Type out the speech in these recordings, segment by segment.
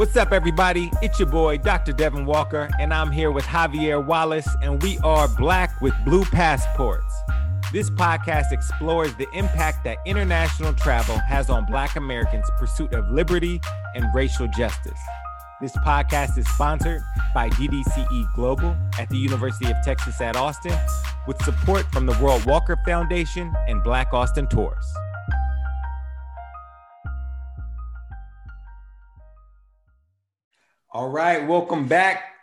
What's up, everybody? It's your boy, Dr. Devin Walker, and I'm here with Javier Wallace, and we are Black with Blue Passports. This podcast explores the impact that international travel has on Black Americans' pursuit of liberty and racial justice. This podcast is sponsored by DDCE Global at the University of Texas at Austin, with support from the World Walker Foundation and Black Austin Tours. All right, welcome back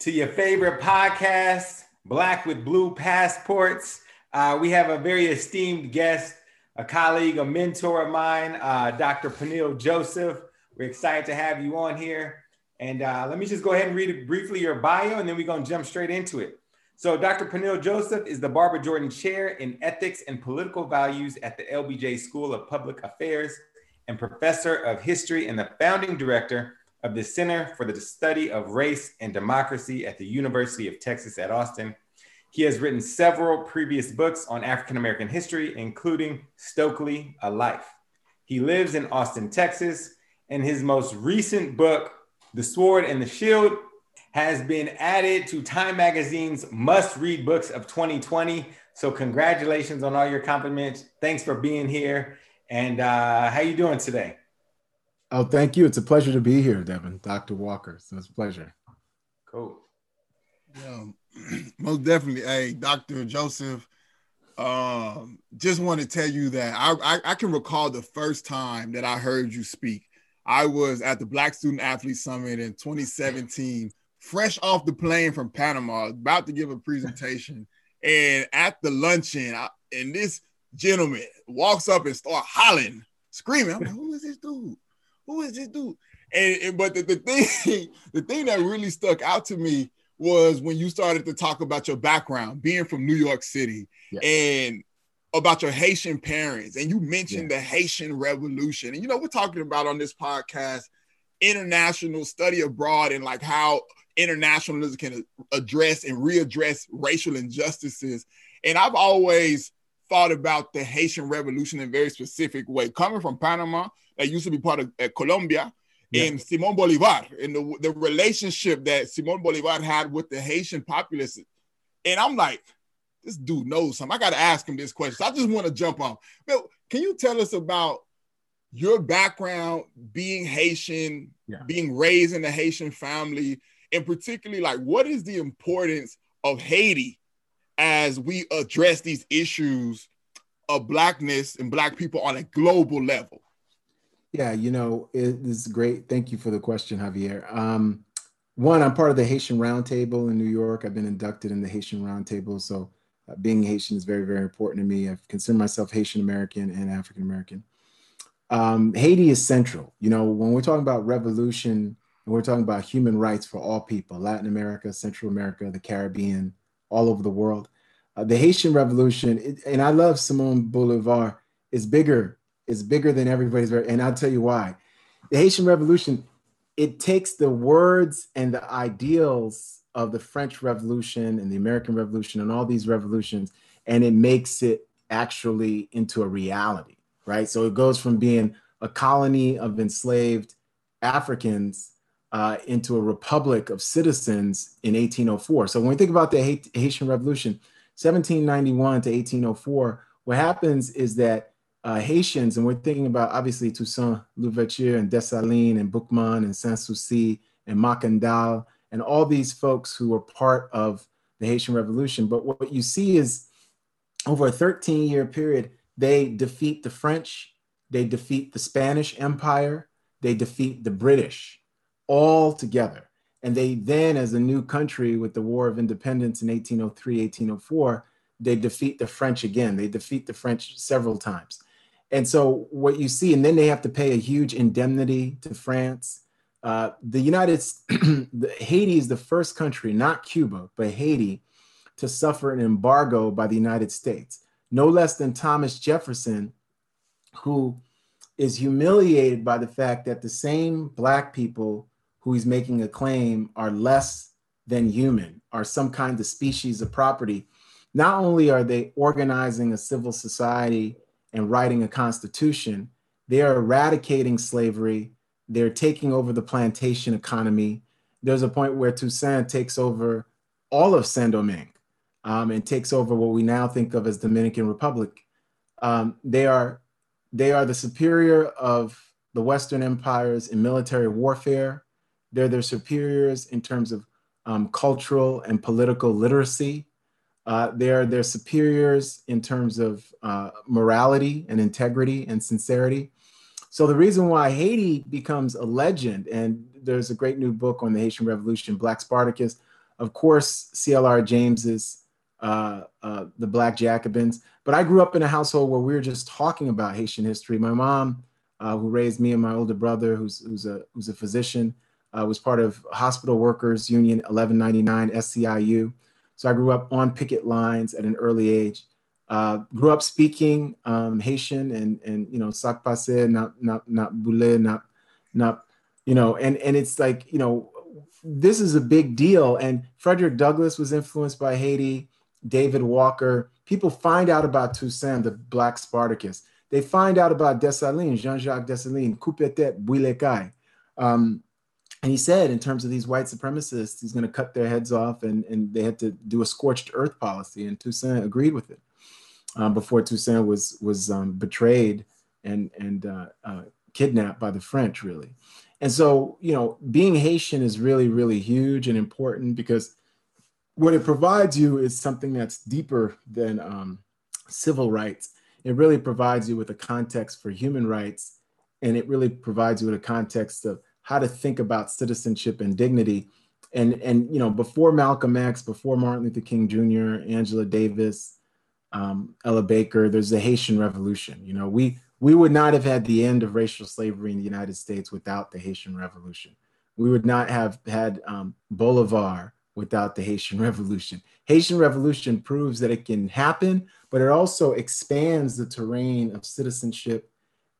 to your favorite podcast, Black with Blue Passports. Uh, we have a very esteemed guest, a colleague, a mentor of mine, uh, Dr. Peniel Joseph. We're excited to have you on here. And uh, let me just go ahead and read briefly your bio, and then we're going to jump straight into it. So, Dr. Peniel Joseph is the Barbara Jordan Chair in Ethics and Political Values at the LBJ School of Public Affairs and Professor of History and the founding director of the Center for the Study of Race and Democracy at the University of Texas at Austin. He has written several previous books on African American history, including Stokely, A Life. He lives in Austin, Texas, and his most recent book, The Sword and the Shield, has been added to Time Magazine's must read books of 2020. So, congratulations on all your compliments. Thanks for being here. And uh, how are you doing today? Oh, thank you. It's a pleasure to be here, Devin, Dr. Walker. So it's a pleasure. Cool. Yeah, most definitely. Hey, Dr. Joseph, um, just want to tell you that I, I, I can recall the first time that I heard you speak. I was at the Black Student Athlete Summit in 2017, fresh off the plane from Panama, about to give a presentation. and at the luncheon, I, and this gentleman walks up and start hollering, screaming. I'm like, who is this dude? Who is this dude? And, and but the, the thing, the thing that really stuck out to me was when you started to talk about your background, being from New York City, and about your Haitian parents, and you mentioned the Haitian Revolution. And you know, we're talking about on this podcast international study abroad and like how internationalism can address and readdress racial injustices. And I've always thought about the Haitian Revolution in a very specific way. Coming from Panama, that used to be part of uh, Colombia, yeah. and Simon Bolivar, and the, the relationship that Simon Bolivar had with the Haitian populace. And I'm like, this dude knows something. I got to ask him this question. So I just want to jump on. Bill, can you tell us about your background being Haitian, yeah. being raised in a Haitian family, and particularly like what is the importance of Haiti as we address these issues of blackness and black people on a global level? Yeah, you know, it is great. Thank you for the question, Javier. Um, one, I'm part of the Haitian Roundtable in New York. I've been inducted in the Haitian Roundtable. So uh, being Haitian is very, very important to me. I consider myself Haitian American and African American. Um, Haiti is central. You know, when we're talking about revolution and we're talking about human rights for all people, Latin America, Central America, the Caribbean, all over the world, uh, the Haitian Revolution, it, and I love Simon Bolivar, is bigger, is bigger than everybody's. And I'll tell you why. The Haitian Revolution, it takes the words and the ideals of the French Revolution and the American Revolution and all these revolutions, and it makes it actually into a reality, right? So it goes from being a colony of enslaved Africans uh, into a republic of citizens in 1804. So when we think about the Haitian Revolution, 1791 to 1804, what happens is that uh, Haitians, and we're thinking about obviously Toussaint Louverture and Dessalines and Boukman and Sans-Souci and Mackandal and all these folks who were part of the Haitian Revolution. But what you see is over a 13 year period, they defeat the French, they defeat the Spanish Empire, they defeat the British all together. And they then, as a new country with the War of Independence in 1803, 1804, they defeat the French again. They defeat the French several times. And so what you see, and then they have to pay a huge indemnity to France. Uh, the United Haiti is the first country, not Cuba, but Haiti, to suffer an embargo by the United States. No less than Thomas Jefferson, who is humiliated by the fact that the same Black people who he's making a claim are less than human, are some kind of species of property. Not only are they organizing a civil society and writing a constitution, they are eradicating slavery. they're taking over the plantation economy. There's a point where Toussaint takes over all of Saint Domingue um, and takes over what we now think of as Dominican Republic. Um, they are they are the superior of the Western empires in military warfare. They're their superiors in terms of um, cultural and political literacy. Uh, they're their superiors in terms of uh, morality and integrity and sincerity. So the reason why Haiti becomes a legend, and there's a great new book on the Haitian Revolution, Black Spartacus, of course, CLR James's uh, uh, The Black Jacobins. But I grew up in a household where we were just talking about Haitian history. My mom, uh, who raised me and my older brother, who's, who's, a, who's a physician, was part of Hospital Workers Union 1199 SEIU. So I grew up on picket lines at an early age. Uh, grew up speaking um, Haitian and and you know sac passe, not not not boule, not not you know, and and it's like you know this is a big deal. And Frederick Douglass was influenced by Haiti. David Walker. People find out about Toussaint, the Black Spartacus. They find out about Dessalines, Jean-Jacques Dessalines, Coupe-tête, Bouillecai. Um, and he said, in terms of these white supremacists, he's going to cut their heads off, and, and they had to do a scorched earth policy. And Toussaint agreed with it um, before Toussaint was was um, betrayed and and uh, uh, kidnapped by the French, really. And so, you know, being Haitian is really, really huge and important because what it provides you is something that's deeper than um, civil rights. It really provides you with a context for human rights, and it really provides you with a context of how to think about citizenship and dignity. And and you know, before Malcolm X, before Martin Luther King Jr., Angela Davis, um, Ella Baker, there's the Haitian Revolution. You know, we we would not have had the end of racial slavery in the United States without the Haitian Revolution. We would not have had um, Bolivar without the Haitian Revolution. Haitian Revolution proves that it can happen, but it also expands the terrain of citizenship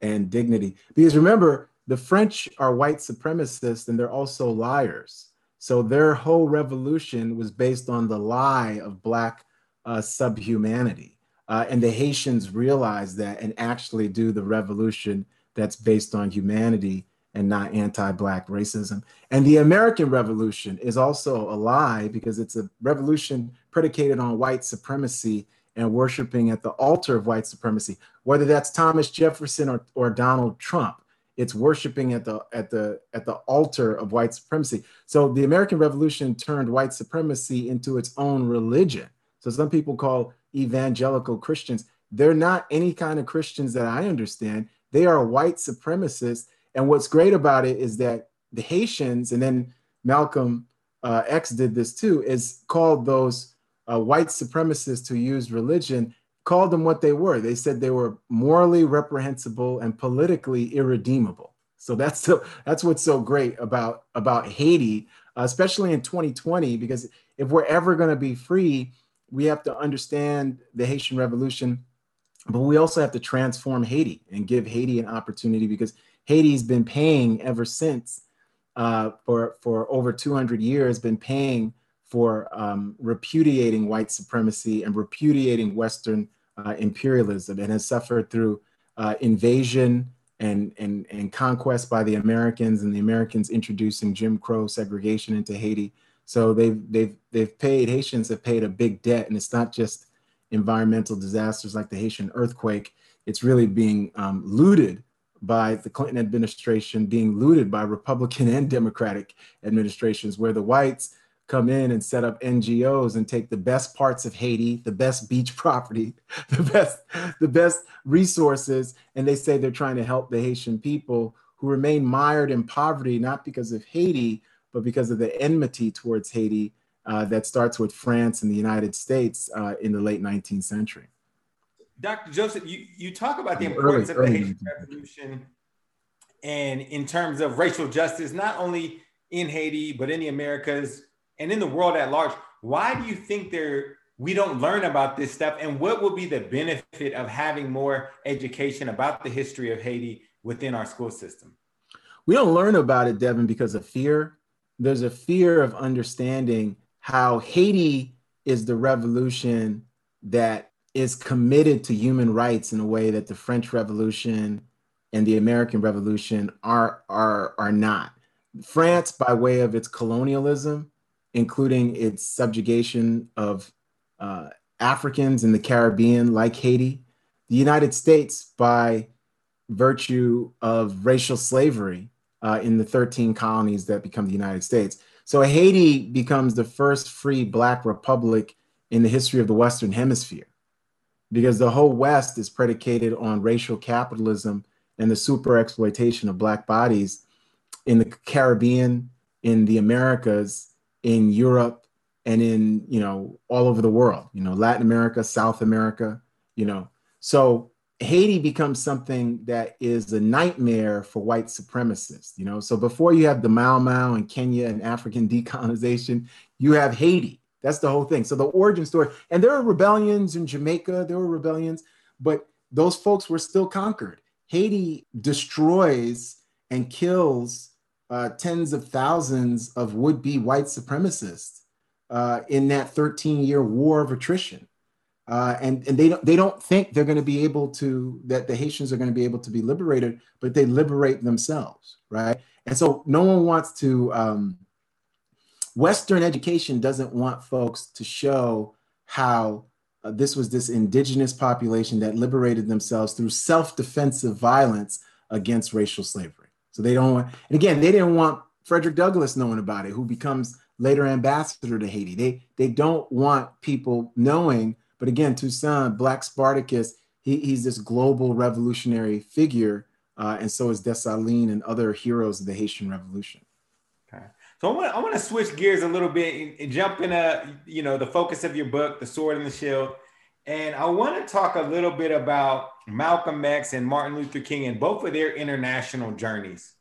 and dignity. Because remember, the French are white supremacists and they're also liars. So their whole revolution was based on the lie of Black uh, subhumanity. Uh, and the Haitians realize that and actually do the revolution that's based on humanity and not anti-black racism. And the American Revolution is also a lie because it's a revolution predicated on white supremacy and worshiping at the altar of white supremacy, whether that's Thomas Jefferson or, or Donald Trump. It's worshiping at the at the at the altar of white supremacy. So the American Revolution turned white supremacy into its own religion. So some people call evangelical Christians. They're not any kind of Christians that I understand. They are white supremacists and what's great about it is that the Haitians, and then Malcolm uh, X did this too, is called those uh, white supremacists who used religion, called them what they were. They said they were morally reprehensible and politically irredeemable. So that's so, that's what's so great about about Haiti, uh, especially in 2020, because if we're ever going to be free, we have to understand the Haitian Revolution, but we also have to transform Haiti and give Haiti an opportunity because Haiti's been paying ever since uh, for for over 200 years, been paying for um, repudiating white supremacy and repudiating Western uh, imperialism, and has suffered through uh, invasion and, and and conquest by the Americans, and the Americans introducing Jim Crow segregation into Haiti. So they've they've they've paid Haitians have paid a big debt, and it's not just environmental disasters like the Haitian earthquake. It's really being um, looted by the Clinton administration being looted by Republican and Democratic administrations, where the whites come in and set up NGOs and take the best parts of Haiti, the best beach property, the best, the best resources, and they say they're trying to help the Haitian people who remain mired in poverty, not because of Haiti, but because of the enmity towards Haiti uh, that starts with France and the United States uh, in the late 19th century. Dr. Joseph, you, you talk about the importance early, of the Haitian Revolution and in terms of racial justice, not only in Haiti, but in the Americas and in the world at large. Why do you think there we don't learn about this stuff? And what will be the benefit of having more education about the history of Haiti within our school system? We don't learn about it, Devin, because of fear. There's a fear of understanding how Haiti is the revolution that is committed to human rights in a way that the French Revolution and the American Revolution are are are not. France, by way of its colonialism, including its subjugation of uh, Africans in the Caribbean, like Haiti, the United States, by virtue of racial slavery uh, in the 13 colonies that become the United States. So Haiti becomes the first free Black republic in the history of the Western Hemisphere because the whole West is predicated on racial capitalism and the super exploitation of Black bodies in the Caribbean, in the Americas, in Europe, and in, you know, all over the world, you know, Latin America, South America, you know. So Haiti becomes something that is a nightmare for white supremacists, you know. So before you have the Mau Mau and Kenya and African decolonization, you have Haiti. That's the whole thing. So the origin story, and there are rebellions in Jamaica, there were rebellions, but those folks were still conquered. Haiti destroys and kills uh, tens of thousands of would-be white supremacists uh, in that 13-year war of attrition. Uh, and and they don't they don't think they're going to be able to that the Haitians are going to be able to be liberated, but they liberate themselves, right? And so no one wants to. Um, Western education doesn't want folks to show how uh, this was this indigenous population that liberated themselves through self-defensive violence against racial slavery. So they don't want, and again, they didn't want Frederick Douglass knowing about it, who becomes later ambassador to Haiti. They they don't want people knowing but again, Toussaint, Black Spartacus, he, he's this global revolutionary figure, uh, and so is Dessalines and other heroes of the Haitian Revolution. Okay. So I want I want to switch gears a little bit and, and jump in a you know the focus of your book, The Sword and the Shield, and I want to talk a little bit about Malcolm X and Martin Luther King and both of their international journeys,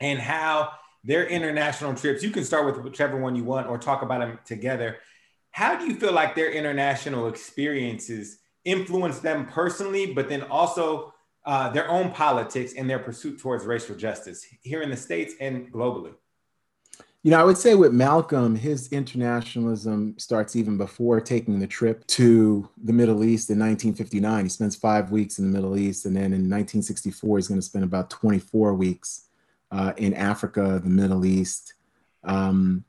and how their international trips. You can start with whichever one you want, or talk about them together how do you feel like their international experiences influence them personally, but then also uh, their own politics and their pursuit towards racial justice here in the States and globally? You know, I would say with Malcolm, his internationalism starts even before taking the trip to the Middle East in 1959. He spends five weeks in the Middle East, and then in 1964, he's going to spend about 24 weeks uh, in Africa, the Middle East. Um,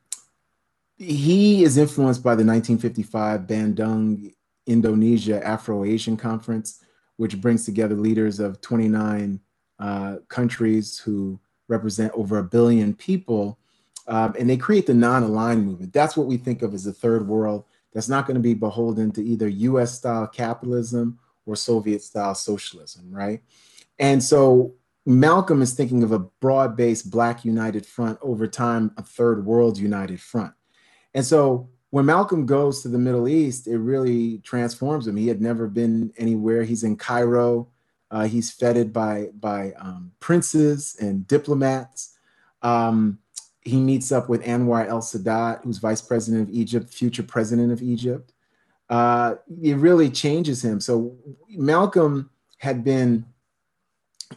he is influenced by the 1955 Bandung Indonesia Afro Asian Conference, which brings together leaders of 29 uh, countries who represent over a billion people. Um, and they create the non aligned movement. That's what we think of as the third world. That's not going to be beholden to either US style capitalism or Soviet style socialism, right? And so Malcolm is thinking of a broad based Black united front over time, a third world united front. And so when Malcolm goes to the Middle East, it really transforms him. He had never been anywhere. He's in Cairo. Uh, he's feted by by um, princes and diplomats. Um, he meets up with Anwar el Sadat, who's vice president of Egypt, future president of Egypt. Uh, it really changes him. So Malcolm had been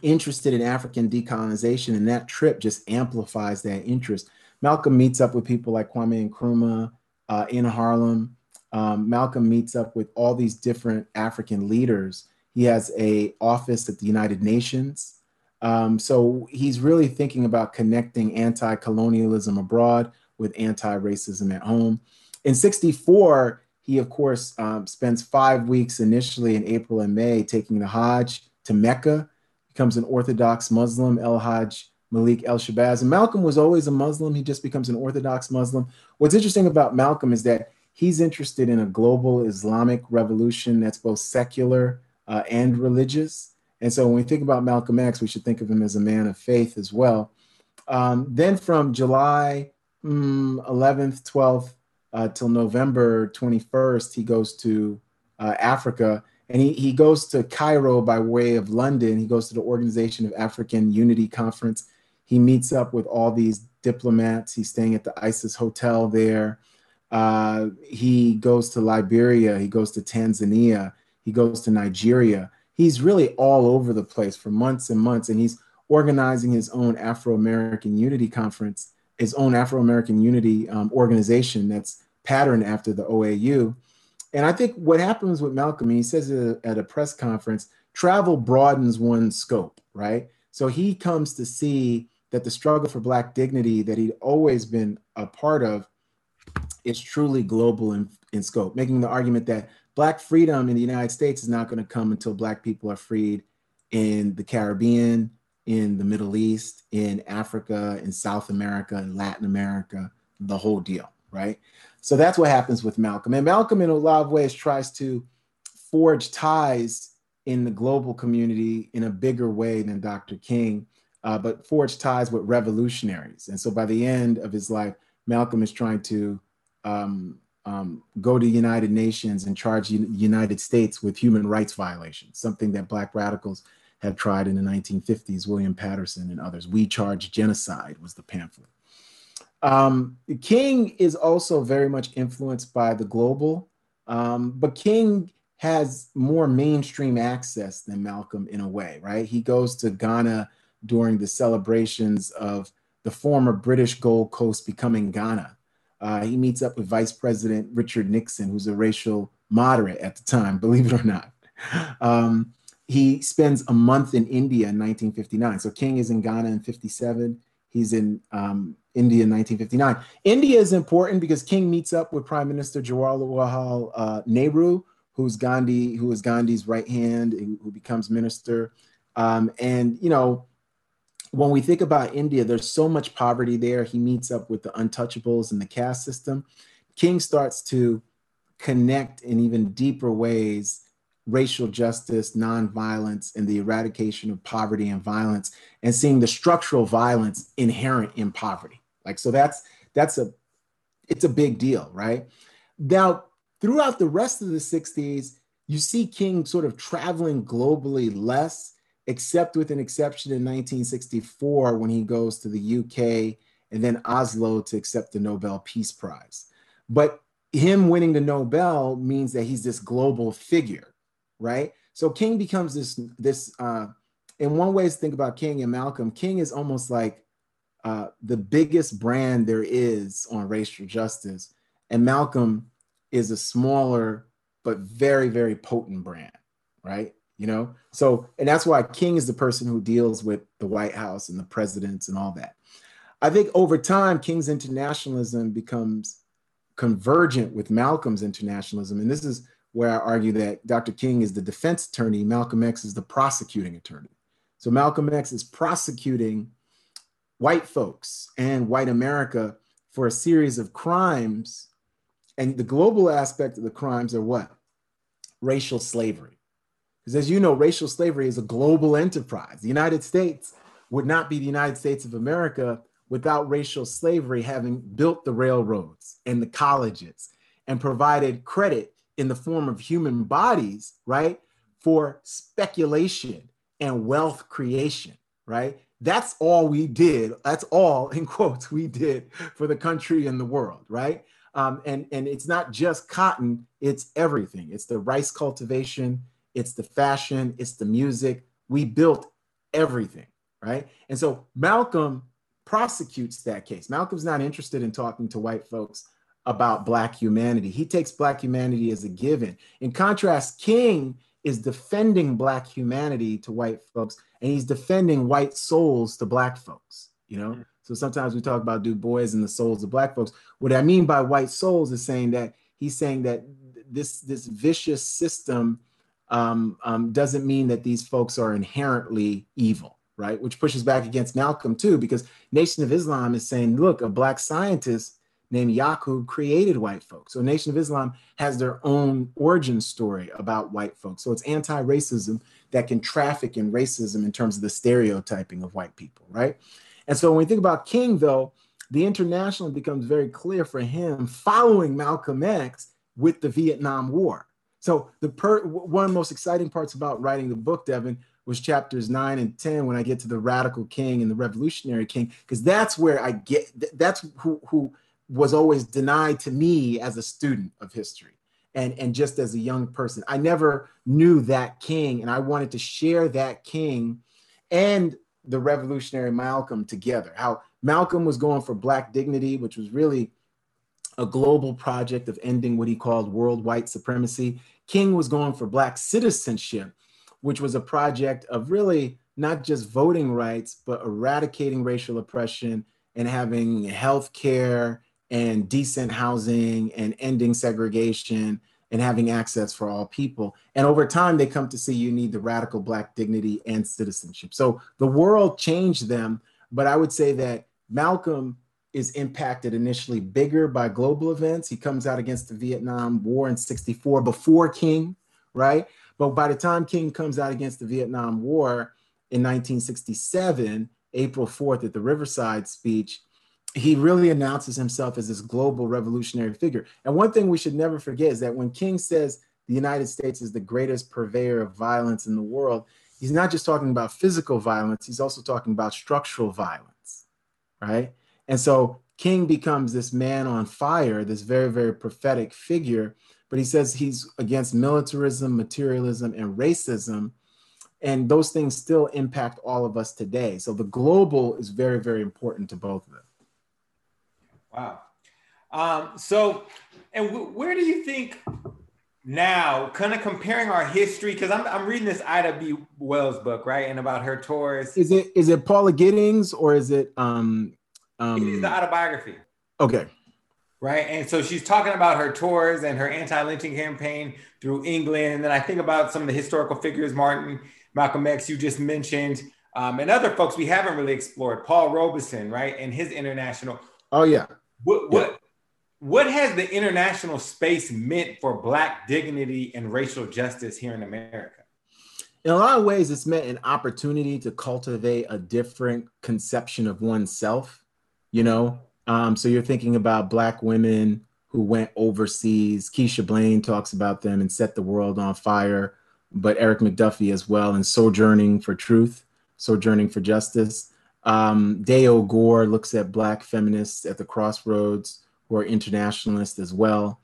interested in African decolonization, and that trip just amplifies that interest. Malcolm meets up with people like Kwame Nkrumah uh, in Harlem. Um, Malcolm meets up with all these different African leaders. He has a office at the United Nations. Um, so he's really thinking about connecting anti-colonialism abroad with anti-racism at home. In 64, he of course um, spends five weeks initially in April and May taking the Hajj to Mecca, becomes an Orthodox Muslim, El Hajj Malik El Shabazz. And Malcolm was always a Muslim. He just becomes an Orthodox Muslim. What's interesting about Malcolm is that he's interested in a global Islamic revolution that's both secular uh, and religious. And so when we think about Malcolm X, we should think of him as a man of faith as well. Um, then from July mm, 11th, 12th uh, till November 21st, he goes to uh, Africa and he, he goes to Cairo by way of London. He goes to the Organization of African Unity Conference he meets up with all these diplomats. He's staying at the ISIS hotel there. Uh, he goes to Liberia. He goes to Tanzania. He goes to Nigeria. He's really all over the place for months and months. And he's organizing his own Afro American Unity Conference, his own Afro American Unity um, organization that's patterned after the OAU. And I think what happens with Malcolm, he says at a press conference, travel broadens one's scope, right? So he comes to see that the struggle for Black dignity that he'd always been a part of is truly global in, in scope, making the argument that Black freedom in the United States is not going to come until Black people are freed in the Caribbean, in the Middle East, in Africa, in South America, in Latin America, the whole deal, right? So that's what happens with Malcolm. And Malcolm, in a lot of ways, tries to forge ties in the global community in a bigger way than Dr. King, uh, but forge ties with revolutionaries. And so by the end of his life, Malcolm is trying to um, um, go to United Nations and charge the United States with human rights violations, something that Black radicals have tried in the 1950s, William Patterson and others. We Charge Genocide was the pamphlet. Um, King is also very much influenced by the global, um, but King has more mainstream access than Malcolm in a way, right? He goes to Ghana during the celebrations of the former British Gold Coast becoming Ghana. Uh, he meets up with Vice President Richard Nixon, who's a racial moderate at the time, believe it or not. Um, he spends a month in India in 1959. So King is in Ghana in 57. He's in um, India in 1959. India is important because King meets up with Prime Minister Jawaharlal uh, Nehru, who's Gandhi, who is Gandhi's right hand, who becomes minister. Um, and you know, when we think about India, there's so much poverty there. He meets up with the untouchables and the caste system. King starts to connect in even deeper ways racial justice, nonviolence, and the eradication of poverty and violence, and seeing the structural violence inherent in poverty. Like so, that's that's a it's a big deal, right? Now, throughout the rest of the '60s, you see King sort of traveling globally less, except with an exception in 1964 when he goes to the UK and then Oslo to accept the Nobel Peace Prize. But him winning the Nobel means that he's this global figure right? So King becomes this this uh, in one way think about King and Malcolm. King is almost like uh, the biggest brand there is on racial justice, and Malcolm is a smaller but very very potent brand, right? You know, so and that's why King is the person who deals with the White House and the presidents and all that. I think over time, King's internationalism becomes convergent with Malcolm's internationalism, and this is where I argue that Dr. King is the defense attorney, Malcolm X is the prosecuting attorney. So Malcolm X is prosecuting white folks and white America for a series of crimes. And the global aspect of the crimes are what? Racial slavery. Because as you know, racial slavery is a global enterprise. The United States would not be the United States of America without racial slavery having built the railroads and the colleges and provided credit in the form of human bodies, right, for speculation and wealth creation, right? That's all we did. That's all, in quotes, we did for the country and the world, right? Um, and, and it's not just cotton, it's everything. It's the rice cultivation, it's the fashion, it's the music. We built everything, right? And so Malcolm prosecutes that case. Malcolm's not interested in talking to white folks about Black humanity. He takes Black humanity as a given. In contrast, King is defending Black humanity to white folks, and he's defending white souls to Black folks. You know, mm-hmm. so sometimes we talk about Du Bois and the souls of Black folks. What I mean by white souls is saying that he's saying that this this vicious system um, um, doesn't mean that these folks are inherently evil, right? Which pushes back against Malcolm too, because Nation of Islam is saying, look, a black scientist named Yaqub created white folks. So Nation of Islam has their own origin story about white folks. So it's anti-racism that can traffic in racism in terms of the stereotyping of white people, right? And so when we think about King, though, the international becomes very clear for him following Malcolm X with the Vietnam War. So the per- one of the most exciting parts about writing the book, Devin, was chapters nine and 10 when I get to the radical king and the revolutionary king, because that's where I get, that's who, who was always denied to me as a student of history and, and just as a young person. I never knew that king, and I wanted to share that king and the revolutionary Malcolm together. How Malcolm was going for Black dignity, which was really a global project of ending what he called world white supremacy. King was going for Black citizenship, which was a project of really not just voting rights, but eradicating racial oppression and having health care and decent housing and ending segregation and having access for all people. And over time, they come to see you need the radical Black dignity and citizenship. So the world changed them. But I would say that Malcolm is impacted initially bigger by global events. He comes out against the Vietnam War in 64 before King, right? But by the time King comes out against the Vietnam War in 1967, April 4th at the Riverside speech, he really announces himself as this global revolutionary figure. And one thing we should never forget is that when King says the United States is the greatest purveyor of violence in the world, he's not just talking about physical violence, he's also talking about structural violence, right? And so King becomes this man on fire, this very, very prophetic figure. But he says he's against militarism, materialism, and racism. And those things still impact all of us today. So the global is very, very important to both of them. Wow. Um, so, and w- where do you think now, kind of comparing our history, because I'm, I'm reading this Ida B. Wells book, right? And about her tours. Is it is it Paula Giddings or is it um um, it is the autobiography. Okay. Right. And so she's talking about her tours and her anti lynching campaign through England. And then I think about some of the historical figures, Martin, Malcolm X, you just mentioned, um, and other folks we haven't really explored. Paul Robeson, right? And his international. Oh, yeah. What, what, yeah. what has the international space meant for Black dignity and racial justice here in America? in a lot of ways, it's meant an opportunity to cultivate a different conception of oneself you know? Um, so you're thinking about black women who went overseas. Keisha Blain talks about them and set the world on fire but Erik McDuffie as well and sojourning for truth sojourning for justice. Um, Dayo Gore looks at black feminists at the crossroads who are internationalists as well.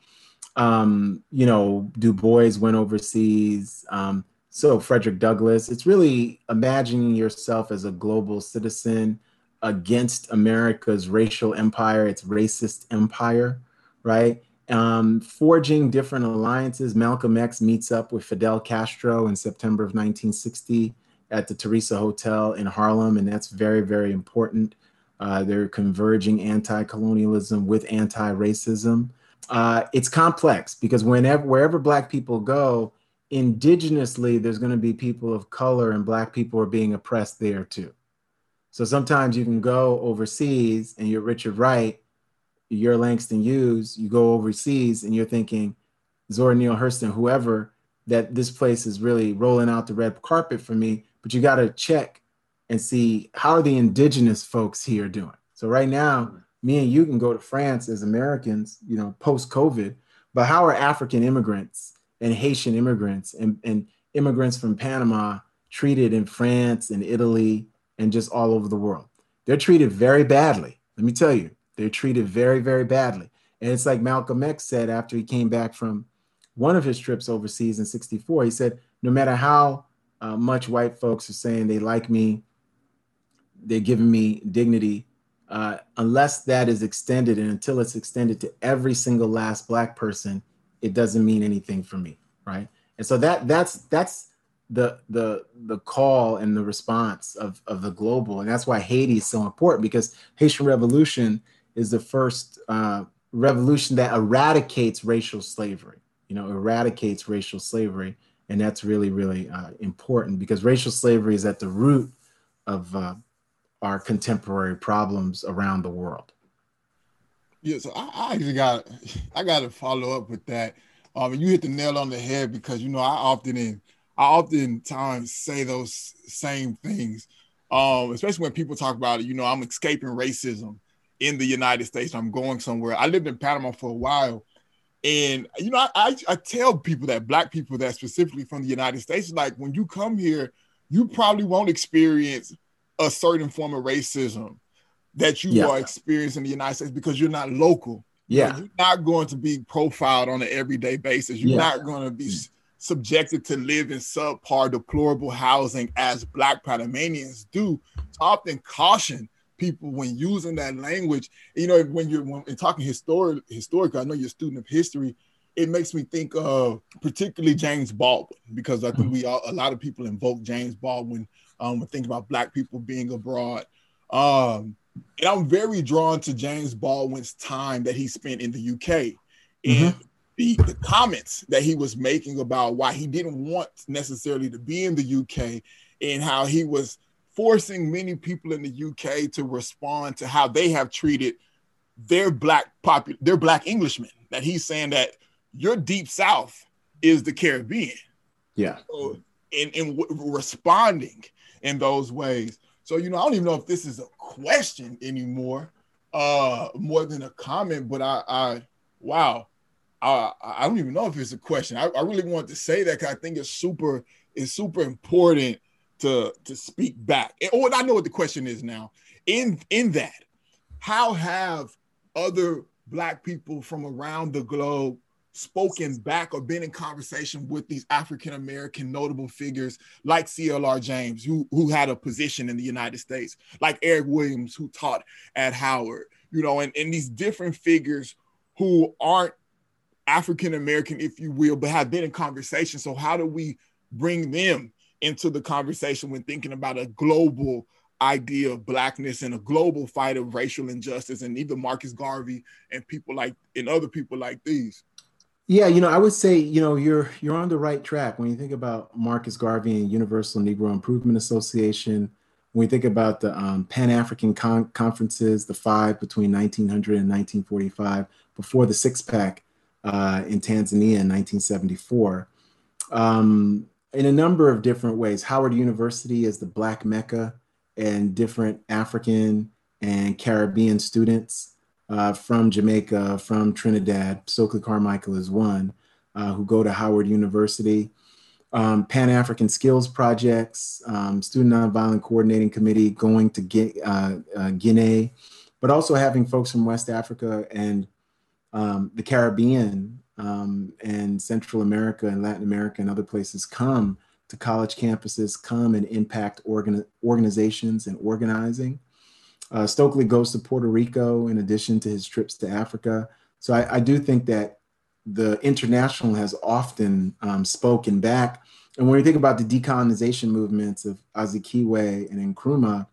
Um, you know du bois went overseas. Um, so frederick douglass it's really imagining yourself as a global citizen against America's racial empire, its racist empire, right? Um, forging different alliances. Malcolm X meets up with Fidel Castro in September of 1960 at the Theresa Hotel in Harlem, and that's very, very important. Uh, they're converging anti-colonialism with anti-racism. Uh, it's complex because whenever wherever Black people go, indigenously, there's going to be people of color, and Black people are being oppressed there too. So sometimes you can go overseas and you're Richard Wright, you're Langston Hughes, you go overseas and you're thinking, Zora Neale Hurston, whoever, that this place is really rolling out the red carpet for me. But you got to check and see how are the indigenous folks here doing. So right now, me and you can go to France as Americans, you know, post COVID, but how are African immigrants and Haitian immigrants and, and immigrants from Panama treated in France and Italy and just all over the world. They're treated very badly. Let me tell you, they're treated very, very badly. And it's like Malcolm X said after he came back from one of his trips overseas in 64. He said, no matter how uh, much white folks are saying they like me, they're giving me dignity, uh, unless that is extended and until it's extended to every single last black person, it doesn't mean anything for me. Right. And so that that's that's the the the call and the response of of the global, and that's why Haiti is so important because Haitian Revolution is the first uh, revolution that eradicates racial slavery. You know, eradicates racial slavery, and that's really really uh, important because racial slavery is at the root of uh, our contemporary problems around the world. Yeah, so I, I actually got I got to follow up with that. Um, you hit the nail on the head because you know I often in I oftentimes say those same things, um, especially when people talk about it. You know, I'm escaping racism in the United States. I'm going somewhere. I lived in Panama for a while. And you know, I, I, I tell people that black people that specifically from the United States, like when you come here, you probably won't experience a certain form of racism that you yeah. are experiencing in the United States because you're not local. Yeah. You are not going to be profiled on an everyday basis. You're yeah. not going to be subjected to live in subpar, deplorable housing as Black Panamanians do, often caution people when using that language. You know, when you're when, talking historic, historical, I know you're a student of history. it makes me think of particularly James Baldwin because I think we all, a lot of people invoke James Baldwin um, when thinking about black people being abroad. Um, and I'm very drawn to James Baldwin's time that he spent in the UK and mm-hmm. The, the comments that he was making about why he didn't want necessarily to be in the UK and how he was forcing many people in the UK to respond to how they have treated their black popu- their black Englishmen. That he's saying that your deep south is the Caribbean. Yeah. So, in, in w- responding in those ways. So, you know, I don't even know if this is a question anymore, uh, more than a comment, but I, I wow, I, I don't even know if it's a question. I, I really want to say that because I think it's super, it's super important to to speak back. Oh, and I know what the question is now. In in that, how have other black people from around the globe spoken back or been in conversation with these African American notable figures like CLR James, who, who had a position in the United States, like Eric Williams, who taught at Howard, you know, and, and these different figures who aren't African American, if you will, but have been in conversation. So, how do we bring them into the conversation when thinking about a global idea of blackness and a global fight of racial injustice and even Marcus Garvey and people like and other people like these. Yeah, you know, I would say, you know, you're you're on the right track when you think about Marcus Garvey and Universal Negro Improvement Association. When we think about the um, Pan African con- conferences, the five between 1900 and 1945, before the Sixth PAC uh, in Tanzania in 1974, um, in a number of different ways. Howard University is the Black Mecca, and different African and Caribbean students uh, from Jamaica, from Trinidad. Stokely Carmichael is one uh, who go to Howard University. Um, Pan African Skills Projects, um, Student Nonviolent Coordinating Committee going to uh, uh, Guinea, but also having folks from West Africa and um, the Caribbean um, and Central America and Latin America and other places come to college campuses, come and impact organ- organizations and organizing. Uh, Stokely goes to Puerto Rico in addition to his trips to Africa. So I, I do think that the international has often um, spoken back. And when you think about the decolonization movements of Azikiwe and Nkrumah,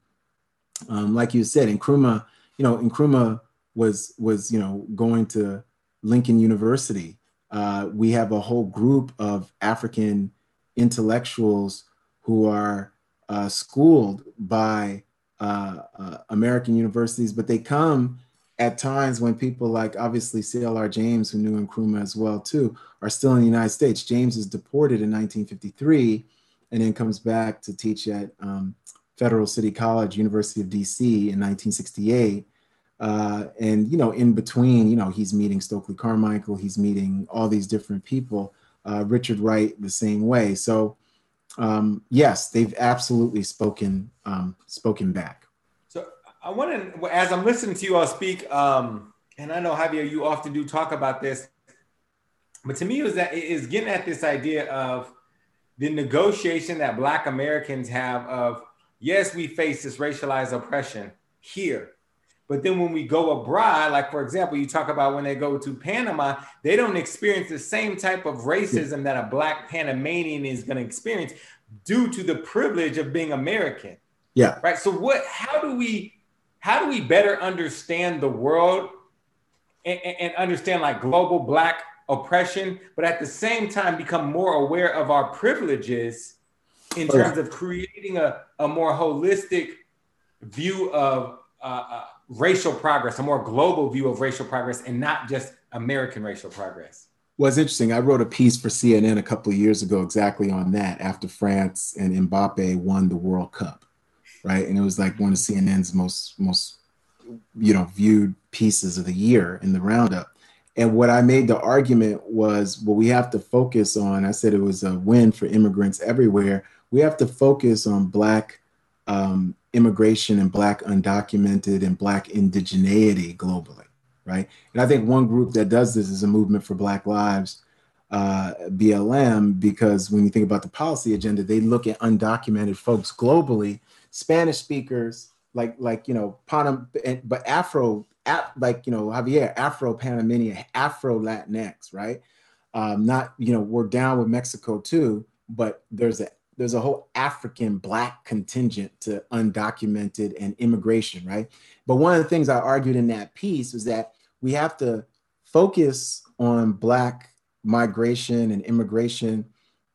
um, like you said, Nkrumah, you know, Nkrumah was was you know going to Lincoln University. Uh, we have a whole group of African intellectuals who are uh, schooled by uh, uh, American universities, but they come at times when people like obviously CLR James, who knew Nkrumah as well too, are still in the United States. James is deported in 1953 and then comes back to teach at um, Federal City College, University of DC in 1968. Uh, and you know, in between, you know, he's meeting Stokely Carmichael, he's meeting all these different people. Uh, Richard Wright the same way. So um, yes, they've absolutely spoken um, spoken back. So I want to, as I'm listening to you all speak, um, and I know Javier, you often do talk about this, but to me, it was that it is getting at this idea of the negotiation that Black Americans have of yes, we face this racialized oppression here, but then when we go abroad, like for example, you talk about when they go to Panama, they don't experience the same type of racism that a black Panamanian is going to experience due to the privilege of being American. Yeah. Right. So what how do we how do we better understand the world and, and understand like global black oppression, but at the same time become more aware of our privileges in oh, terms of creating a, a more holistic view of uh, uh, racial progress, a more global view of racial progress, and not just American racial progress. Well, it's interesting. I wrote a piece for CNN a couple of years ago exactly on that after France and Mbappe won the World Cup, right? And it was like one of CNN's most most you know viewed pieces of the year in the roundup. And what I made the argument was, well, we have to focus on. I said it was a win for immigrants everywhere. We have to focus on Black um, immigration and Black undocumented and Black indigeneity globally, right? And I think one group that does this is a movement for Black Lives, uh, BLM, because when you think about the policy agenda, they look at undocumented folks globally, Spanish speakers, like like you know, Panam, but Afro, like you know, Javier, Afro Panamanian, Afro Latinx, right? Um, not, you know, we're down with Mexico too, but there's a there's a whole African black contingent to undocumented and immigration, right? But one of the things I argued in that piece was that we have to focus on black migration and immigration,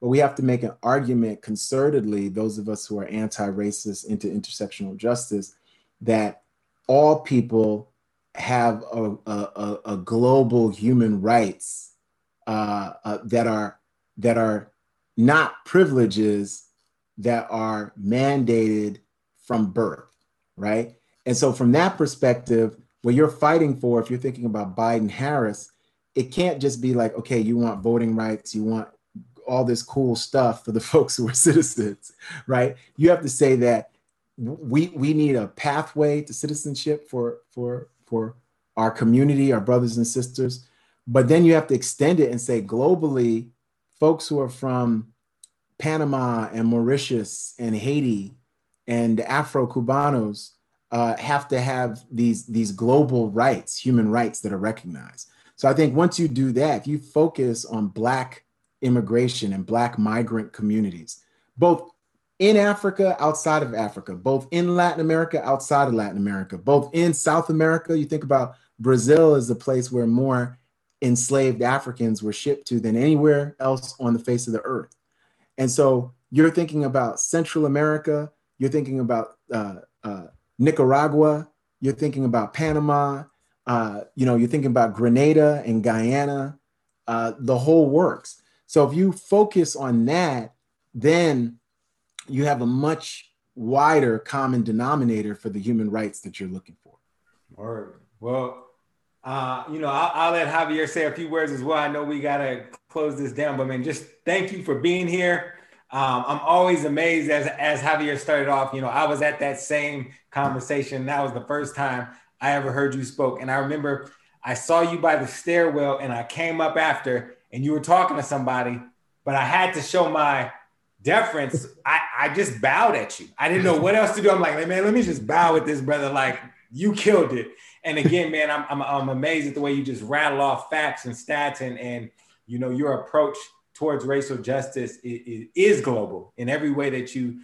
but we have to make an argument concertedly, those of us who are anti-racist into intersectional justice, that all people have a, a, a global human rights uh, uh, that are that are not privileges that are mandated from birth, right? And so, from that perspective, what you're fighting for, if you're thinking about Biden Harris, it can't just be like, okay, you want voting rights, you want all this cool stuff for the folks who are citizens, right? You have to say that we we need a pathway to citizenship for for for our community, our brothers and sisters. But then you have to extend it and say globally, folks who are from Panama and Mauritius and Haiti and Afro Cubanos uh, have to have these, these global rights, human rights that are recognized. So I think once you do that, if you focus on Black immigration and Black migrant communities, both in Africa, outside of Africa, both in Latin America, outside of Latin America, both in South America, you think about Brazil is the place where more enslaved Africans were shipped to than anywhere else on the face of the earth. And so you're thinking about Central America, you're thinking about uh, uh, Nicaragua, you're thinking about Panama, uh, you know, you're thinking about Grenada and Guyana, uh, the whole works. So if you focus on that, then you have a much wider common denominator for the human rights that you're looking for. All right. Well, uh, you know, I'll, I'll, let Javier say a few words as well. I know we got to close this down, but man, just thank you for being here. Um, I'm always amazed as, as Javier started off. You know, I was at that same conversation. That was the first time I ever heard you spoke. And I remember I saw you by the stairwell and I came up after and you were talking to somebody, but I had to show my deference. I, I just bowed at you. I didn't know what else to do. I'm like, man, let me just bow with this brother. Like, you killed it. And again, man, I'm, I'm, I'm amazed at the way you just rattle off facts and stats and, and you know, your approach towards racial justice is, is global in every way that you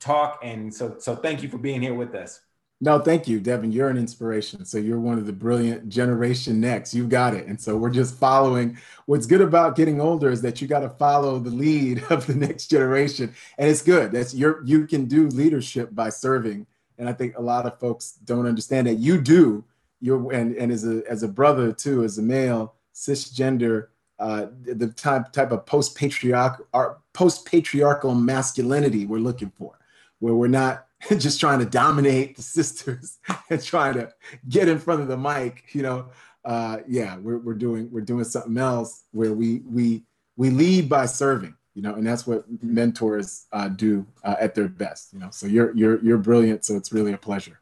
talk. And so, so thank you for being here with us. No, thank you, Devin. You're an inspiration. So you're one of the brilliant generation next. You've got it. And so we're just following. What's good about getting older is that you got to follow the lead of the next generation. And it's good. That's your you can do leadership by serving and I think a lot of folks don't understand that you do. You're and, and as a as a brother too, as a male, cisgender, uh, the type type of post patriarchal post patriarchal masculinity we're looking for, where we're not just trying to dominate the sisters and trying to get in front of the mic. You know, uh, yeah, we're we're doing we're doing something else where we we we lead by serving you know, and that's what mentors uh, do uh, at their best, you know. So you're you're you're brilliant. So it's really a pleasure.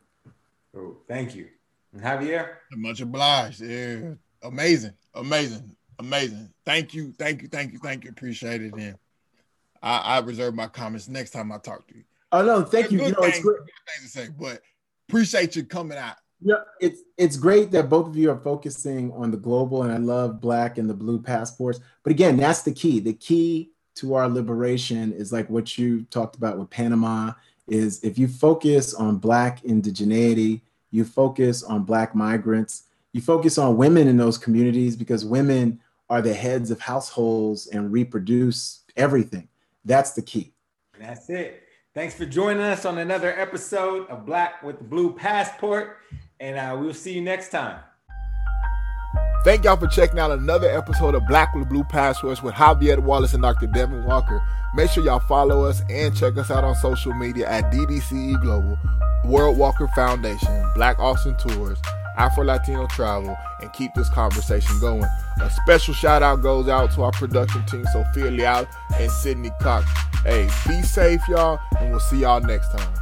Oh, thank you, and Javier. Much obliged. Yeah, amazing, amazing, amazing. Thank you, thank you, thank you, thank you. Appreciate it. And I, I reserve my comments next time I talk to you. Oh no, thank you. you know, things, it's great. things to say, but appreciate you coming out. Yeah, it's it's great that both of you are focusing on the global, and I love black and the blue passports. But again, that's the key. The key to our liberation is like what you talked about with Panama is if you focus on black indigeneity, you focus on black migrants, you focus on women in those communities because women are the heads of households and reproduce everything. That's the key. That's it. Thanks for joining us on another episode of Black with the Blue Passport, and uh, we'll see you next time. Thank y'all for checking out another episode of Black with Blue Passports with Javier Wallace and Dr. Devin Walker. Make sure y'all follow us and check us out on social media at DDCE Global, World Walker Foundation, Black Austin Tours, Afro Latino Travel, and keep this conversation going. A special shout out goes out to our production team, Sophia Leal and Sydney Cox. Hey, be safe, y'all, and we'll see y'all next time.